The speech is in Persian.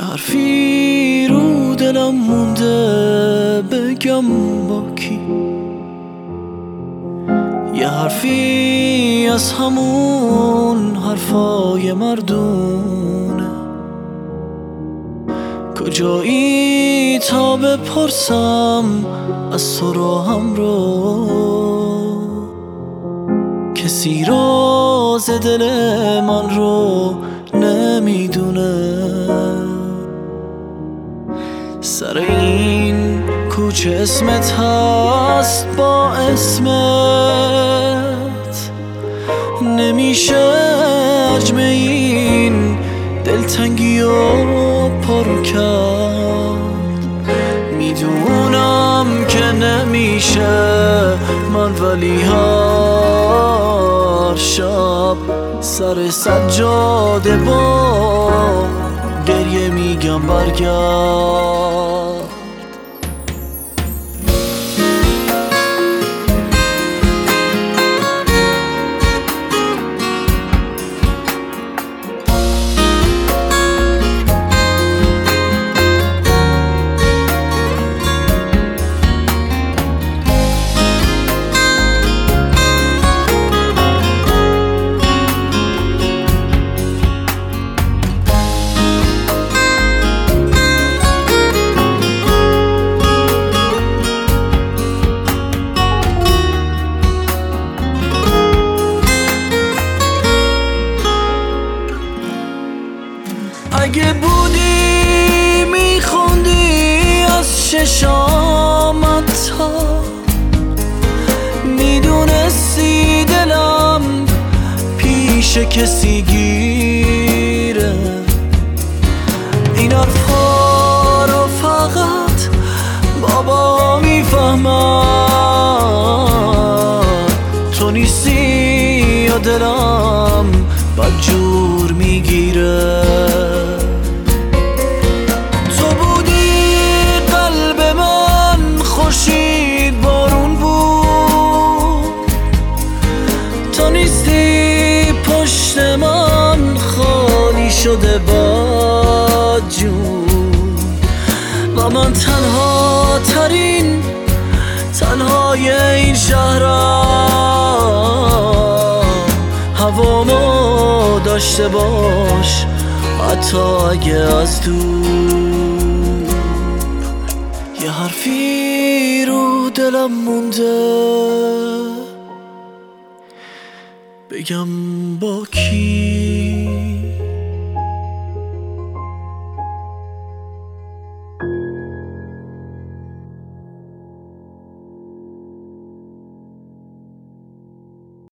حرفی رو دلم مونده بگم با کی؟ یه حرفی از همون حرفای مردونه. کجایی تا بپرسم از تو رو هم رو؟ کسی راز دل من رو نمی‌دونه. سر این کوچه اسمت هست با اسمت. نمیشه عجم این دلتنگی و پر کرد. می‌دونم که نمیشه من ولی هر شب سر سجاده با میگم برگرد. اگه بودی میخوندی از چشامت تا می‌دونستی دلم پیش کسی گیره. این حرفا رو فقط بابا می‌فهمد تو نیستی یا دلم بدجور می‌گیره. شده با جون. و من تنها ترین تنهای این شهرم هوامو داشته باش حتی اگه از دور یه حرفی رو دلم مونده. بگم با کی؟